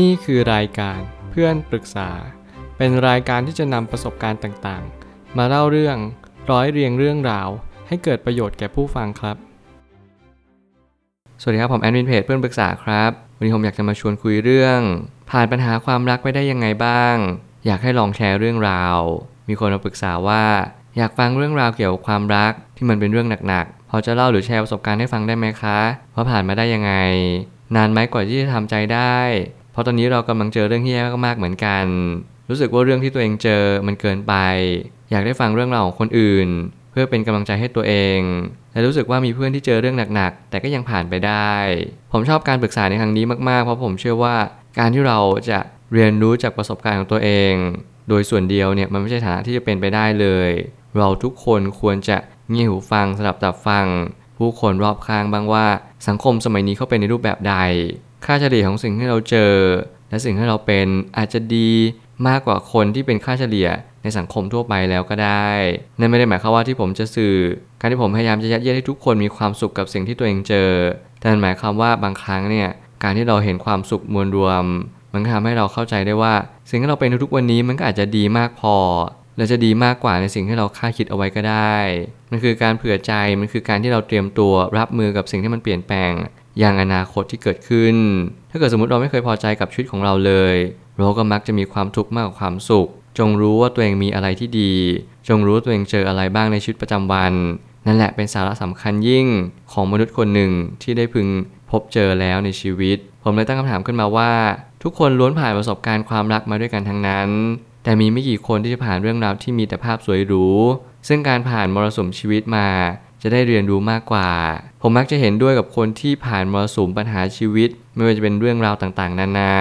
นี่คือรายการเพื่อนปรึกษา เป็นรายการที่จะนำประสบการณ์ต่างๆ มาเล่าเรื่องร้อยเรียงเรื่องราว ให้เกิดประโยชน์แก่ผู้ฟังครับ สวัสดีครับ ผมแอดมินเพจเพื่อนปรึกษาครับ วันนี้ผมอยากจะมาชวนคุยเรื่อง ผ่านปัญหาความรักไปได้ยังไงบ้าง อยากให้ลองแชร์เรื่องราว มีคนมาปรึกษาว่า อยากฟังเรื่องราวเกี่ยวกับความรักที่มันเป็นเรื่องหนักๆ พอจะเล่าหรือแชร์ประสบการณ์ให้ฟังได้ไหมคะว่าผ่านมาได้ยังไง นานไหมกว่าที่จะทำใจได้ เพราะตอนนี้เรากำลังเจอเรื่องที่แย่มากๆเหมือนกัน รู้สึกว่าเรื่องที่ตัวเองเจอมันเกินไป อยากได้ฟังเรื่องราวของคนอื่น เพื่อเป็นกำลังใจให้ตัวเอง และรู้สึกว่ามีเพื่อนที่เจอเรื่องหนักๆ แต่ก็ยังผ่านไปได้ ผมชอบการปรึกษาในครั้งนี้มากๆ เพราะผมเชื่อว่าการที่เราจะเรียนรู้จากประสบการณ์ของตัวเอง โดยส่วนเดียวเนี่ยมันไม่ใช่ฐานะที่จะเป็นไปได้เลย เราทุกคนควรจะเงี่ยหูฟังสลับตับฟัง ผู้คนรอบข้างบ้างว่า สังคมสมัยนี้เขาเป็นในรูปแบบใด ค่าเฉลี่ยของสิ่งที่เราเจอ และสิ่งที่เราเป็นอาจจะดีมากกว่าคนที่เป็นค่าเฉลี่ยในสังคมทั่วไปแล้วก็ได้นั่นไม่ได้หมายความว่าที่ผมจะสื่อ การที่ผมพยายามจะยัดเยียดให้ทุกคนมีความสุขกับสิ่งที่ตัวเองเจอ แต่หมายความว่าบางครั้งเนี่ยการที่เราเห็นความสุขมวลรวม มันทำให้เราเข้าใจได้ว่า สิ่งที่เราเป็นทุกวันนี้มันก็อาจจะดีมากพอและจะดีมากกว่าในสิ่งที่เราคาดคิดเอาไว้ก็ได้ มันคือการเผื่อใจ มันคือการที่เราเตรียมตัวรับมือกับสิ่งที่มันเปลี่ยนแปลง อย่างอนาคตที่เกิดขึ้น ถ้าเกิดสมมติเราไม่เคยพอใจกับชีวิตของเราเลย เราก็มักจะมีความทุกข์มากกว่าความสุข จงรู้ว่าตัวเองมีอะไรที่ดี จงรู้ว่าตัวเองเจออะไรบ้างในชีวิตประจำวัน นั่นแหละเป็นสาระสำคัญยิ่งของมนุษย์คนหนึ่งที่ได้พึงพบเจอแล้วในชีวิต ผมเลยตั้งคำถามขึ้นมาว่า ทุกคนล้วนผ่านประสบการณ์ความรักมาด้วยกันทั้งนั้น แต่มีไม่กี่คนที่จะผ่านเรื่องราวที่มีแต่ภาพสวยหรูซึ่งการผ่านมรสุมชีวิตมา จะได้เรียนรู้มากกว่า ผมมักจะเห็นด้วยกับคนที่ผ่านมรสุมปัญหาชีวิต ไม่ว่าจะเป็นเรื่องราวต่างๆ นานา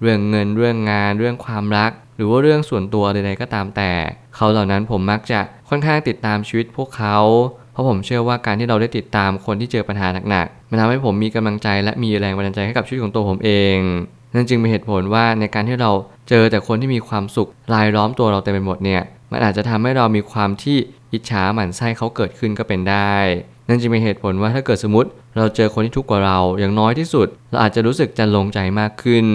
เรื่องเงินเรื่องงาน เรื่องความรัก หรือว่าเรื่องส่วนตัวใดๆก็ตามแต่ เขาเหล่านั้นผมมักจะค่อนข้างติดตามชีวิตพวกเขา เพราะผมเชื่อว่าการที่เราได้ติดตามคนที่เจอปัญหาหนักๆมันทำให้ผมมีกำลังใจและมีแรงบันดาลใจให้กับชีวิตของตัวผมเองนั่นจึงเป็นเหตุผลว่าในการที่เราเจอแต่คนที่มีความสุขรายล้อมตัวเราเต็มไปหมดเนี่ยมันอาจจะทำให้เรามีความที่ จฉาหมั่นไส้เขาเกิดขึ้นก็เป็นได้ นั่นจึงเป็นเหตุผลว่าถ้าเกิดสมมติเราเจอคนที่ทุกข์กว่าเราอย่างน้อยที่สุด เราอาจจะรู้สึกจะลงใจมากขึ้น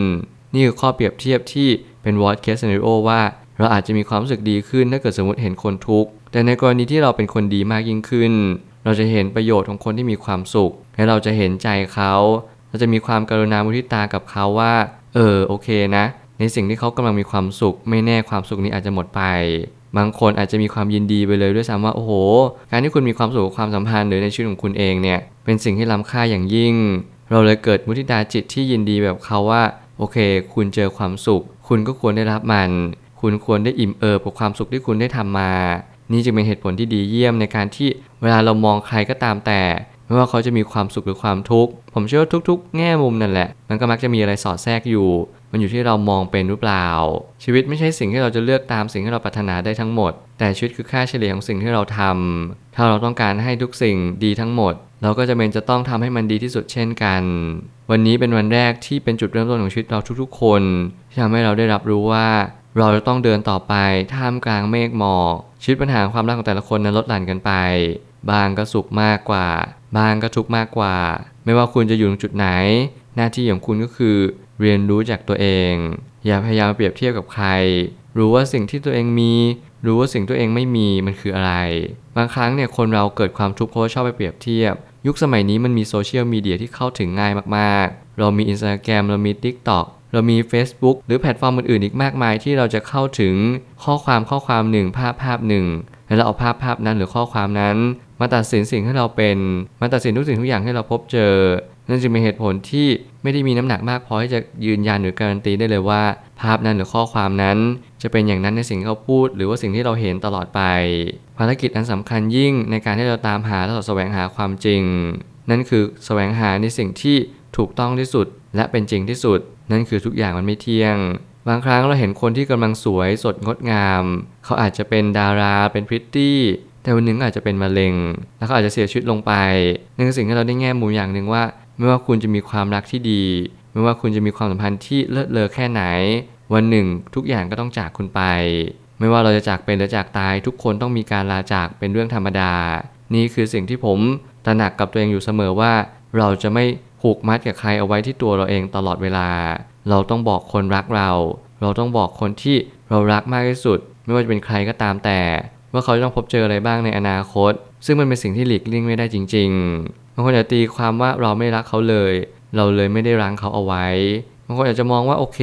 นี่คือข้อเปรียบเทียบที่เป็น worst case scenario ว่าเราอาจจะมีความรู้สึกดีขึ้นถ้าเกิดสมมติเห็นคนทุกข์แต่ในกรณีที่เราเป็นคนดีมากยิ่งขึ้น เราจะเห็นประโยชน์ของคนที่มีความสุข และเราจะเห็นใจเขาเราจะมีความกรุณามุทิตากับเขาว่า เออโอเคนะ ในสิ่งที่เขากำลังมีความสุข ไม่แน่ความสุขนี้อาจจะหมดไป บางคนอาจจะมีความยินดีไปเลยด้วยซ้ำว่าโอ้โห การที่คุณมีความสุขความสัมพันธ์หรือในชีวิตของคุณเองเนี่ยเป็นสิ่งที่ล้ำค่าอย่างยิ่ง เราเลยเกิดมุทิตาจิตที่ยินดีแบบเขาว่าโอเค คุณเจอความสุข คุณก็ควรได้รับมัน คุณควรได้อิ่มเอิบกับความสุขที่คุณได้ทำมา นี่จึงเป็นเหตุผลที่ดีเยี่ยมในการที่เวลาเรามองใครก็ตามแต่ ไม่ว่าเขาจะมีความสุขหรือความทุกข์ผมเชื่อว่าทุก ๆ แง่มุมนั่นแหละ มันก็มักจะมีอะไรสอดแทรกอยู่ มันอยู่ที่เรามองเป็นหรือเปล่า ชีวิตไม่ใช่สิ่งที่เราจะเลือกตามสิ่งที่เราปรารถนาได้ทั้งหมด แต่ชีวิตคือค่าเฉลี่ยของสิ่งที่เราทำถ้าเราต้องการให้ทุกสิ่งดีทั้งหมด เราก็จะเป็นจะต้องทำให้มันดีที่สุดเช่นกัน วันนี้เป็นวันแรกที่เป็นจุดเริ่มต้นของชีวิตเราทุกๆ คนที่ทำให้เราได้รับรู้ว่าเราจะต้องเดินต่อไปท่ามกลางเมฆหมอกชีวิตปัญหาความรักของแต่ละคนนั้นลดหลั่นกันไป บางก็สุขมากกว่า บางก็ทุกข์มากกว่า ไม่ว่าคุณจะอยู่ตรงจุดไหน หน้าที่ของคุณก็คือ เรียนรู้จากตัวเอง อย่าพยายามเปรียบเทียบกับใคร รู้ว่าสิ่งที่ตัวเองมี รู้ว่าสิ่งตัวเองไม่มีมันคืออะไร บางครั้งเนี่ยคนเราเกิดความทุกข์เพราะว่าชอบไปเปรียบเทียบ ยุคสมัยนี้มันมีโซเชียลมีเดียที่เข้าถึงง่ายมากๆ เรามี Instagram เรามี TikTok เรามี Facebook หรือแพลตฟอร์มอื่นๆอีกมากมายที่เราจะเข้าถึงข้อความข้อความหนึ่งภาพภาพหนึ่ง แล้วเราเอาภาพภาพนั้นหรือข้อความนั้น มาตัดสินสิ่งที่เราเป็น มาตัดสินทุกสิ่งทุกอย่างที่เราพบเจอ นั่นจึงเป็นเหตุผลที่ไม่ได้มีน้ำหนักมากพอที่จะยืนยันหรือการันตีได้เลยว่า ภาพนั้นหรือข้อความนั้น จะเป็นอย่างนั้นในสิ่งที่เขาพูด หรือว่าสิ่งที่เราเห็นตลอดไป ภารกิจอันสำคัญยิ่งในการที่เราตามหาและแสวงหาความจริง นั่นคือแสวงหาในสิ่งที่ถูกต้องที่สุดและเป็นจริงที่สุด นั่นคือทุกอย่างมันไม่เที่ยง บางครั้งเราเห็นคนที่กำลังสวยสดงดงาม เขาอาจจะเป็นดาราเป็นพริตตี้แต่วันหนึ่งอาจจะเป็นมะเร็ง แล้วเขาอาจจะเสียชีวิตลงไปนั่นคือสิ่งที่เราได้แง่มุมอย่างหนึ่งว่า ไม่ว่าคุณจะมีความรักที่ดี ไม่ว่าคุณจะมีความสัมพันธ์ที่เลิศเลอแค่ไหน วันหนึ่งทุกอย่างก็ต้องจากคุณไป ไม่ว่าเราจะจากเป็นหรือจากตาย ทุกคนต้องมีการลาจากเป็นเรื่องธรรมดา นี่คือสิ่งที่ผมตระหนักกับตัวเองอยู่เสมอว่า เราจะไม่ผูกมัดกับใครเอาไว้ที่ตัวเราเองตลอดเวลา เราต้องบอกคนรักเรา เราต้องบอกคนที่เรารักมากที่สุด ไม่ว่าจะเป็นใครก็ตามแต่ ว่าเขาจะต้องพบเจออะไรบ้างในอนาคต ซึ่งมันเป็นสิ่งที่หลีกเลี่ยงไม่ได้จริงๆบางคนอาจจะตีความว่าเราไม่รักเขาเลย เราเลยไม่ได้รั้งเขาเอาไว้บางคนอาจจะมองว่าโอเค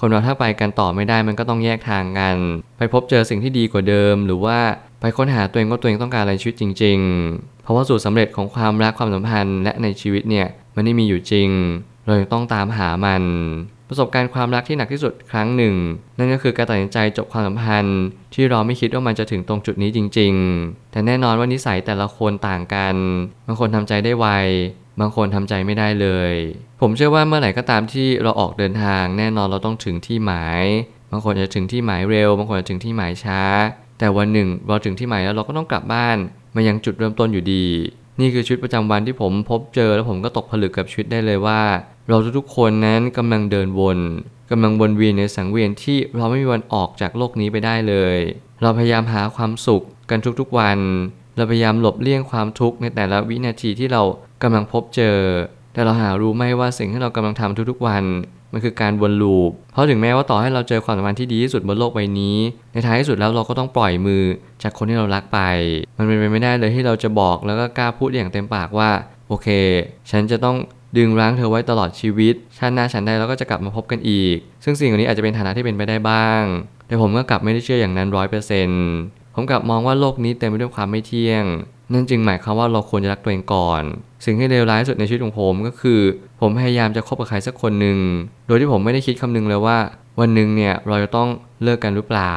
คนเราถ้าไปกันต่อไม่ได้มันก็ต้องแยกทางกัน ไปพบเจอสิ่งที่ดีกว่าเดิม หรือว่าไปค้นหาตัวเองว่าตัวเองต้องการอะไรชีวิตจริง ๆ เพราะว่าสูตรสำเร็จของความรักความสัมพันธ์และในชีวิตเนี่ยมันไม่มีอยู่จริง เราต้องตามหามัน ประสบการณ์ความรักที่หนักที่สุดครั้งหนึ่ง นั่นก็คือการตัดสินใจจบความสัมพันธ์ ที่เราไม่คิดว่ามันจะถึงตรงจุดนี้จริง ๆ แต่แน่นอนว่านิสัยแต่ละคนต่างกัน บางคนทำใจได้ไว บางคนทำใจไม่ได้เลย ผมเชื่อว่าเมื่อไหร่ก็ตามที่เราออกเดินทาง แน่นอนเราต้องถึงที่หมาย บางคนจะถึงที่หมายเร็ว บางคนจะถึงที่หมายช้า แต่วันหนึ่งเราถึงที่หมายแล้วเราก็ต้องกลับบ้าน มายังจุดเริ่มต้นอยู่ดี นี่คือชีวิตประจำวันที่ผมพบเจอแล้วผมก็ตกผลึกกับชีวิตได้เลยว่า เราทุกๆคนนั้นกำลังเดินวนกำลังวนเวียนในสังเวียนที่เราไม่มีวันออกจากโลกนี้ไปได้เลย เราพยายามหาความสุขกันทุกๆวัน เราพยายามหลบเลี่ยงความทุกข์ในแต่ละวินาทีที่เรากำลังพบเจอ แต่เราหารู้ไหมว่าสิ่งที่เรากำลังทำทุกๆวัน มันคือการวนลูป เพราะถึงแม้ว่าต่อให้เราเจอความสัมพันธ์ที่ดีที่สุดบนโลกใบนี้ ในท้ายที่สุดแล้วเราก็ต้องปล่อยมือจากคนที่เรารักไป มันเป็นไปไม่ได้เลยที่เราจะบอกแล้วก็กล้าพูดอย่างเต็มปากว่าโอเค ฉันจะต้อง ดึงรั้งเธอไว้ตลอดชีวิต ชาติหน้าฉันใดเราก็จะกลับมาพบกันอีก ซึ่งสิ่งเหล่านี้อาจจะเป็นฐานะที่เป็นไปได้บ้าง แต่ผมก็กลับไม่ได้เชื่ออย่างนั้นร้อยเปอร์เซ็นต์ผมกลับมองว่าโลกนี้เต็มไปด้วยความไม่เที่ยง นั่นจึงหมายความว่าเราควรจะรักตัวเองก่อน สิ่งที่เลวร้ายที่สุดในชีวิตของผมก็คือ ผมพยายามจะคบกับใครสักคนหนึ่ง โดยที่ผมไม่ได้คิดคำนึงเลยว่า วันหนึ่งเนี่ยเราจะต้องเลิกกันหรือเปล่า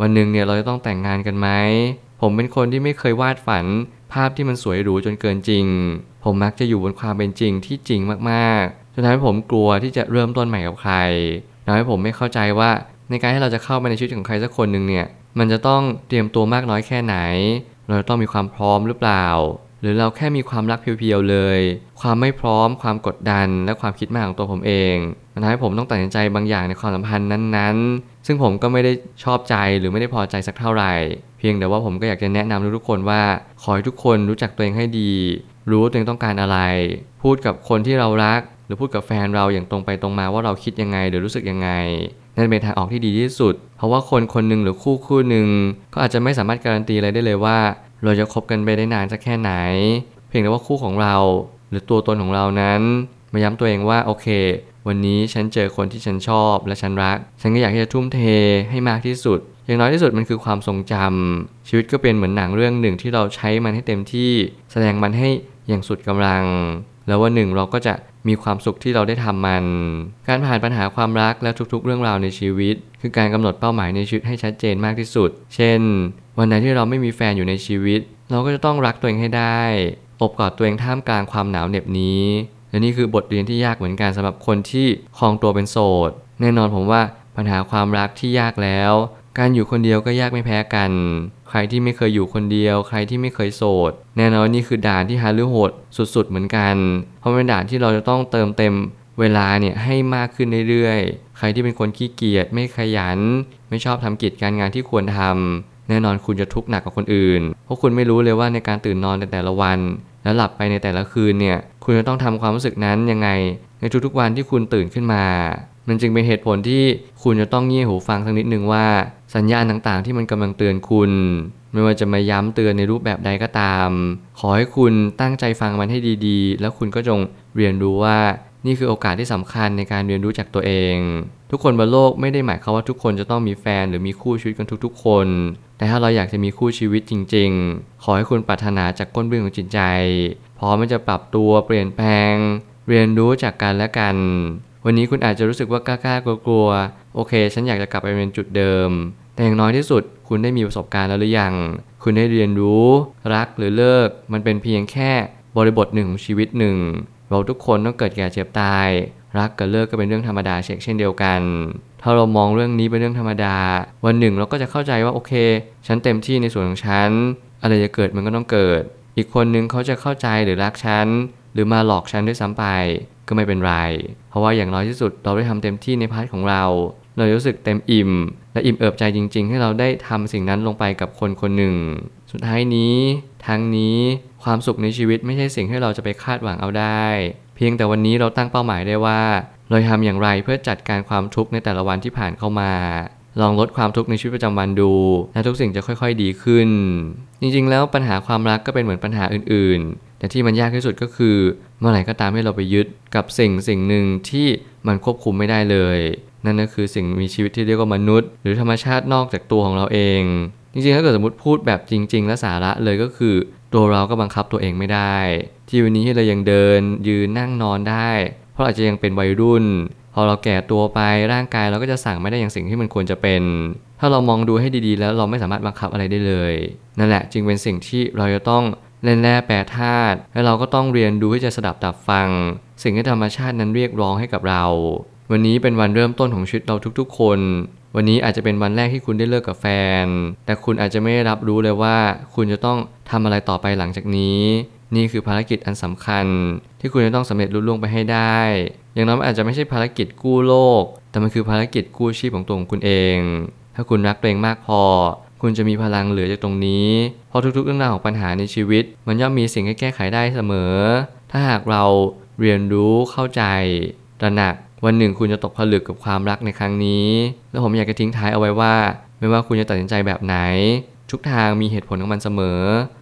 วันหนึ่งเนี่ยเราจะต้องแต่งงานกันไหมผมเป็นคนที่ไม่เคยวาดฝัน ภาพที่มันสวยหรูจนเกินจริง ผมมักจะอยู่บนความเป็นจริงที่จริงมากๆจนทำให้ผมกลัวที่จะเริ่มต้นใหม่กับใครทำให้ผมไม่เข้าใจว่าในการที่เราจะเข้ามาในชีวิตของใครสักคนหนึ่งเนี่ย มันจะต้องเตรียมตัวมากน้อยแค่ไหน เราจะต้องมีความพร้อมหรือเปล่า หรือเราแค่มีความรักเพียวๆเลย ความไม่พร้อม ความกดดัน และความคิดมากของตัวผมเอง มันทำให้ผมต้องตัดสินใจบางอย่างในความสัมพันธ์นั้นๆ ซึ่งผมก็ไม่ได้ชอบใจหรือไม่ได้พอใจสักเท่าไหร่ เพียงแต่ว่าผมก็อยากจะแนะนำทุกๆคนว่า ขอให้ทุกคนรู้จักตัวเองให้ดี รู้ว่าตัวเองต้องการอะไร พูดกับคนที่เรารัก หรือพูดกับแฟนเราอย่างตรงไปตรงมาว่าเราคิดยังไงหรือรู้สึกยังไงนั่นเป็นทางออกที่ดีที่สุด เพราะว่าคนคนหนึ่งหรือคู่คู่หนึ่งก็อาจจะไม่สามารถการันตีอะไรได้เลยว่า เราจะคบกันไปได้นานสักแค่ไหน เพียงแต่ว่าคู่ของเรา หรือตัวตนของเรานั้น มาย้ำตัวเองว่าโอเค วันนี้ฉันเจอคนที่ฉันชอบและฉันรัก ฉันก็อยากที่จะทุ่มเทให้มากที่สุด อย่างน้อยที่สุดมันคือความทรงจำชีวิตก็เป็นเหมือนหนังเรื่องหนึ่งที่เราใช้มันให้เต็มที่ แสดงมันให้อย่างสุดกำลัง แล้ววันหนึ่งเราก็จะมีความสุขที่เราได้ทำมัน การผ่านปัญหาความรักและทุกๆ เรื่องราวในชีวิต คือการกำหนดเป้าหมายในชีวิตให้ชัดเจนมากที่สุด เช่น วันไหนที่เราไม่มีแฟนอยู่ในชีวิต เราก็จะต้องรักตัวเองให้ได้ อบกอดตัวเองท่ามกลางความหนาวเหน็บนี้ และนี่คือบทเรียนที่ยากเหมือนกันสำหรับคนที่คลองตัวเป็นโสด แน่นอนผมว่าปัญหาความรักที่ยากแล้ว การอยู่คนเดียวก็ยากไม่แพ้กัน ใครที่ไม่เคยอยู่คนเดียว ใครที่ไม่เคยโสด แน่นอนนี่คือด่านที่ฮาลือโหดสุดๆเหมือนกัน เพราะเป็นด่านที่เราจะต้องเติมเต็มเวลาเนี่ยให้มากขึ้นเรื่อยๆ ใครที่เป็นคนขี้เกียจไม่ขยัน ไม่ชอบทำกิจการงานที่ควรทำแน่นอนคุณจะทุกข์หนักกว่าคนอื่น เพราะคุณไม่รู้เลยว่าในการตื่นนอนในแต่ละวัน แล้วหลับไปในแต่ละคืนเนี่ย คุณจะต้องทำความรู้สึกนั้นยังไง ในทุกๆวันที่คุณตื่นขึ้นมา มันจึงเป็นเหตุผลที่คุณจะต้องเงี่ยหูฟังสักนิดนึงว่า สัญญาณต่างๆ ที่มันกำลังเตือนคุณ ไม่ว่าจะมาย้ำเตือนในรูปแบบใดก็ตาม ขอให้คุณตั้งใจฟังมันให้ดีๆ แล้วคุณก็จงเรียนรู้ว่านี่คือโอกาสที่สำคัญในการเรียนรู้จากตัวเอง ทุกคนบนโลกไม่ได้หมายความว่าทุกคนจะต้องมีแฟนหรือมีคู่ชีวิตกันทุกๆ คน แต่ถ้าเราอยากจะมีคู่ชีวิตจริง ๆ ขอให้คุณปรารถนาจากก้นเบื้องของจิตใจ พร้อมมันจะปรับตัวเปลี่ยนแปลง เรียนรู้จากกันและกัน วันนี้คุณอาจจะรู้สึกว่ากล้าๆกลัวๆโอเค ฉันอยากจะกลับไปเป็นจุดเดิม แต่อย่างน้อยที่สุด คุณได้มีประสบการณ์แล้วหรือยัง คุณได้เรียนรู้ รักหรือเลิก มันเป็นเพียงแค่บริบทหนึ่งของชีวิตหนึ่ง เราทุกคนต้องเกิดแก่เจ็บตาย รักกับเลิกก็เป็นเรื่องธรรมดาเช่นเดียวกัน ถ้าเรามองเรื่องนี้เป็นเรื่องธรรมดา วันหนึ่งเราก็จะเข้าใจว่าโอเค ฉันเต็มที่ในส่วนของฉัน อะไรจะเกิดมันก็ต้องเกิด อีกคนนึงเขาจะเข้าใจหรือรักฉัน หรือมาหลอกฉันด้วยซ้ำไป ก็ไม่เป็นไร เพราะว่าอย่างน้อยที่สุดเราได้ทำเต็มที่ในพาร์ทของเรา เรารู้สึกเต็มอิ่ม และอิ่มเอิบใจจริง ๆ ให้เราได้ทำสิ่งนั้นลงไปกับคนคนหนึ่ง สุดท้ายนี้ ทั้งนี้ความสุขในชีวิตไม่ใช่สิ่งที่เราจะไปคาดหวังเอาได้ เพียงแต่วันนี้เราตั้งเป้าหมายได้ว่า เราจะทำอย่างไรเพื่อจัดการความทุกข์ในแต่ละวันที่ผ่านเข้ามา ลองลดความทุกข์ในชีวิตประจำวันดู และทุกสิ่งจะค่อยๆดีขึ้น จริงๆ แล้วปัญหาความรักก็เป็นเหมือนปัญหาอื่น ๆ แต่ที่มันยากที่สุดก็คือ เมื่อไหร่ก็ตามที่เราไปยึดกับสิ่งสิ่งหนึ่งที่มันควบคุมไม่ได้เลย นั่นก็คือสิ่งมีชีวิตที่เรียกว่ามนุษย์ หรือธรรมชาตินอกจากตัวของเราเอง จริงๆถ้าเกิดสมมติพูดแบบจริง ๆ และสาระเลยก็คือ ตัวเราก็บังคับตัวเองไม่ได้ ที่วันนี้เรายังเดินยืนนั่งนอนได้ เพราะอาจจะยังเป็นวัยรุ่น อเราแก่ตัวไปร่างกายเราก็จะสั่งไม่ได้อย่างสิ่งที่มันควรจะเป็น ถ้าเรามองดูให้ดีๆ แล้วเราไม่สามารถบังคับอะไรได้เลย นั่นแหละจึงเป็นสิ่งที่เราจะต้องเล่นแร่แปรธาตุและเราก็ต้องเรียนรู้ที่จะสดับตับฟัง สิ่งที่ธรรมชาตินั้นเรียกร้องให้กับเรา วันนี้เป็นวันเริ่มต้นของชีวิตเราทุกๆ คน วันนี้อาจจะเป็นวันแรกที่คุณได้เลิกกับแฟน แต่คุณอาจจะไม่ได้รับรู้เลยว่า คุณจะต้องทำอะไรต่อไปหลังจากนี้ นี่คือภารกิจอันสำคัญ ที่คุณจะต้องสำเร็จลุล่วงไปให้ได้ อย่างน้อยมันอาจจะไม่ใช่ภารกิจกู้โลก แต่มันคือภารกิจกู้ชีพของตัวของคุณเอง ถ้าคุณรักตัวเองมากพอ คุณจะมีพลังเหลือจากตรงนี้ เพราะทุกๆเรื่องราวของปัญหาในชีวิต มันย่อมมีสิ่งให้แก้ไขได้เสมอ ถ้าหากเราเรียนรู้เข้าใจตระหนักวันหนึ่งคุณจะตกผลึกกับความรักในครั้งนี้ แล้วผมอยากจะทิ้งท้ายเอาไว้ว่า ไม่ว่าคุณจะตัดสินใจแบบไหน ทุกทางมีเหตุผลของมันเสมอ